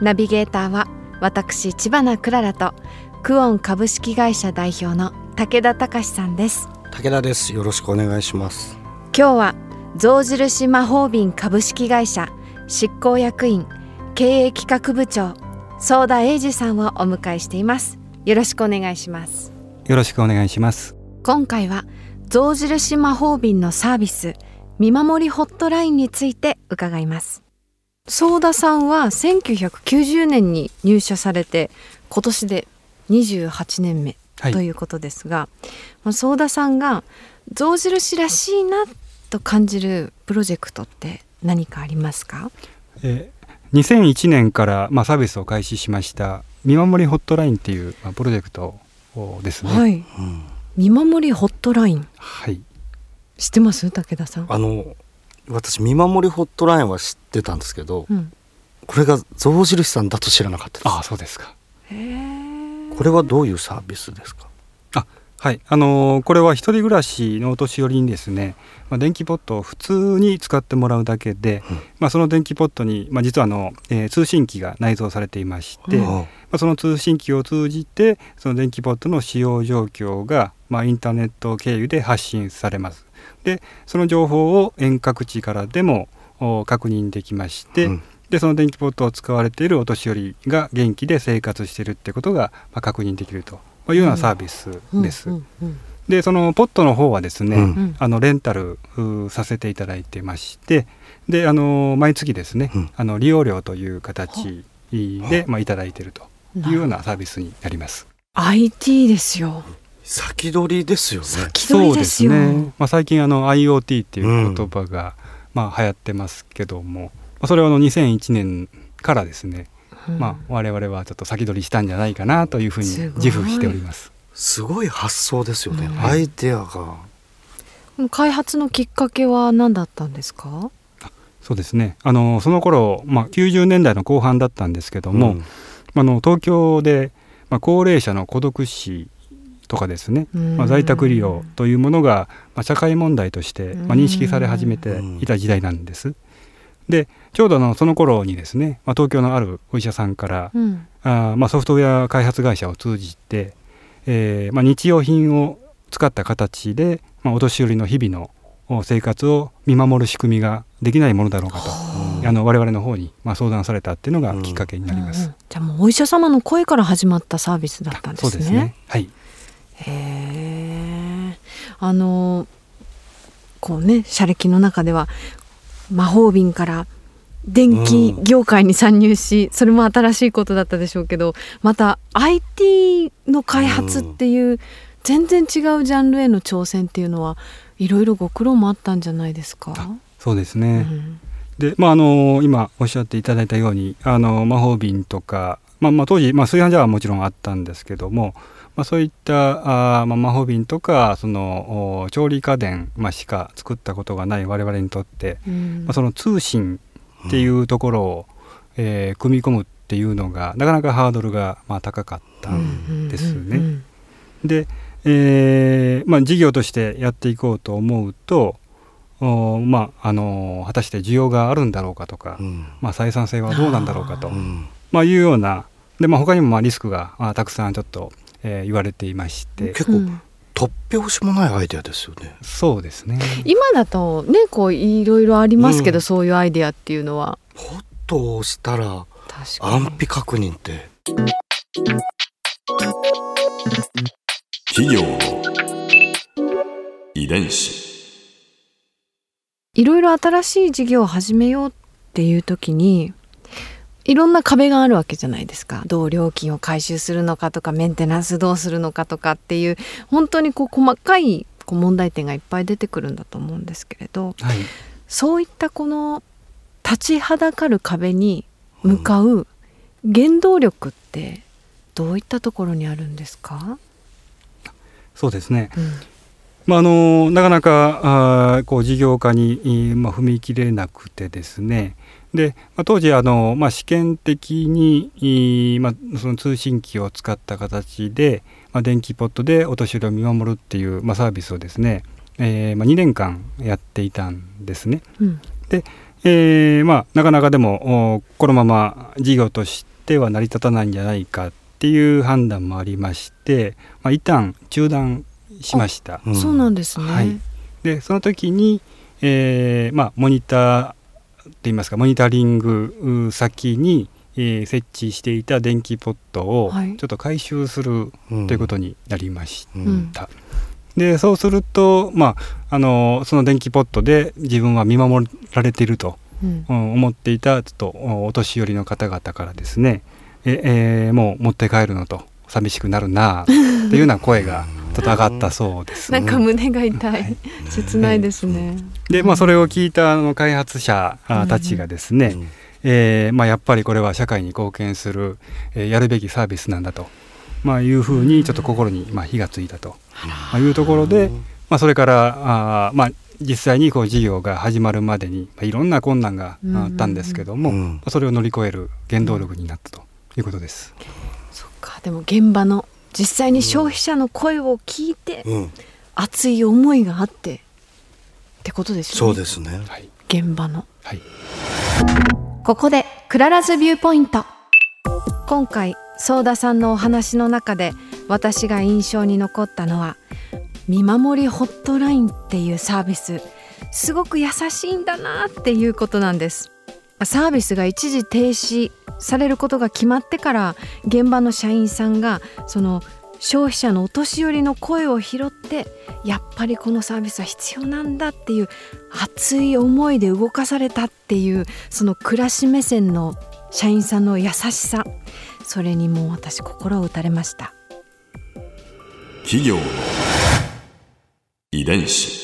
ナビゲーターは私千葉なクララとクオン株式会社代表の武田隆さんです。武田です。よろしくお願いします。今日は象印魔法瓶株式会社執行役員経営企画部長相田英二さんをお迎えしています。よろしくお願いします。よろしくお願いします。今回は象印魔法瓶のサービス見守りホットラインについて伺います相田さんは1990年に入社されて今年で28年目ということですが、はい、相田さんが象印らしいなと感じるプロジェクトって何かありますか、えー、2001年から、まあ、サービスを開始しました見守りホットラインっていう、まあ、プロジェクトですね。はい、うん、見守りホットライン。はい。知ってます？武田さん。あの私見守りホットラインは知ってたんですけど、うん、これが象印さんだと知らなかったです。ああそうですか。これはどういうサービスですか？あはいあのー、これは一人暮らしのお年寄りにですね、まあ、電気ポットを普通に使ってもらうだけで、うん、まあ、その電気ポットに、まあ、実はあの、えー、通信機が内蔵されていまして、うん、まあ、その通信機を通じてその電気ポットの使用状況が、まあ、インターネット経由で発信されます。でその情報を遠隔地からでも確認できまして、うん。でその電気ポットを使われているお年寄りが元気で生活しているってことが、まあ、確認できると。いうようなサービスです。でそのポットの方はですね、うん、あのレンタルさせていただいてましてであの毎月ですね、うん、あの利用料という形で、まあ、いただいているというようなサービスになります。IT ですよ。先取りですよね。先取りですね。まあ最近あの IoT っていう言葉が、うん、まあ流行ってますけども、それはあの2001年からですね、うん、まあ、我々はちょっと先取りしたんじゃないかなというふうに自負しております。すごい発想ですよね、うん、アイデアが。開発のきっかけは何だったんですか？そうですね。あのその頃、まあ、90年代の後半だったんですけども、うん、あの東京で、まあ、高齢者の孤独死とかですね、まあ、在宅利用というものが、まあ、社会問題として、まあ、認識され始めていた時代なんです。でちょうどのその頃にですね、まあ、東京のあるお医者さんから、うん、あまあ、ソフトウェア開発会社を通じて、えーまあ、日用品を使った形で、まあ、お年寄りの日々の生活を見守る仕組みができないものだろうかとあ。の我々の方にまあ相談されたっていうのがきっかけになります、うん。うん、じゃあもうお医者様の声から始まったサービスだったんですね。そうですね。はいへえあのこうね車歴の中では魔法瓶から電気業界に参入し、それも新しいことだったでしょうけどまた IT の開発っていう全然違うジャンルへの挑戦っていうのはいろいろご苦労もあったんじゃないですか？そうですね、うん、でまああの今おっしゃっていただいたようにあの魔法瓶とか、まあ、まあ当時、まあ、炊飯ジャーはもちろんあったんですけどもまあ、そういったあ、まあ、魔法瓶とかその調理家電、まあ、しか作ったことがない我々にとって、うん、まあ、その通信っていうところを、うん、えー、組み込むっていうのがなかなかハードルが、まあ、高かったんですね。で、えーまあ、事業としてやっていこうと思うとおまああのー、果たして需要があるんだろうかとか、うん、まあ、採算性はどうなんだろうかと、まあ、いうようなで、まあ、他にもまあリスクが、まあ、たくさんちょっとえー、言われていまして結構、突拍子もないアイデアですよね。そうですね。今だとね、こういろいろありますけど、うん、そういうアイデアっていうのは。ポットを押したら安否確認って。企業の遺伝子。いろいろ新しい事業を始めようっていう時にいろんな壁があるわけじゃないですか。どう料金を回収するのかとかメンテナンスどうするのかとかっていう本当にこう細かいこう問題点がいっぱい出てくるんだと思うんですけれど、はい、そういったこの立ちはだかる壁に向かう原動力ってどういったところにあるんですか？そうですね、うんまあ、あのなかなかあこう事業化に、まあ、踏み切れなくてですねで、まあ、当時あの、まあ、試験的に、まあ、その通信機を使った形で、まあ、電気ポットでお年寄りを見守るっていう、まあ、サービスをですね、えーまあ、2年間やっていたんですね。うん、で、えーまあ、なかなかでもこのまま事業としては成り立たないんじゃないかっていう判断もありまして、まあ、一旦中断しました。うん、そうなんですね、はい、でその時に、えーまあ、モニターといいますかモニタリング先に、えー、設置していた電気ポットをちょっと回収するということになりました。うん。うんでそうすると、まあ、あのその電気ポットで自分は見守られていると、うん、思っていたちょっとお年寄りの方々からですねえ、えー、もう持って帰るのと寂しくなるなっていうような声がちょっと上がったそうです、ね、なんか胸が痛い。切ないですね。で、まあ、それを聞いたあの開発者たちがですね、うん、えー、まあ、やっぱりこれは社会に貢献する、えー、やるべきサービスなんだと、まあ、いうふうにちょっと心に、まあ、火がついたと、まあ、いうところで、まあ、それからあ、まあ、実際にこう事業が始まるまでに、まあ、いろんな困難があったんですけども、うん、それを乗り越える原動力になったということです。そっか。でも現場の実際に消費者の声を聞いて、うん、熱い思いがあってってことですよね。そうですね。現場の。はい。ここで Clara's Viewpoint。今回ソーダさんのお話の中で私が印象に残ったのは見守りホットラインっていうサービスすごく優しいんだなっていうことなんですサービスが一時停止されることが決まってから現場の社員さんがその消費者のお年寄りの声を拾ってやっぱりこのサービスは必要なんだっていう熱い思いで動かされたっていうその暮らし目線の社員さんの優しさそれにもう私心を打たれました。企業。遺伝子。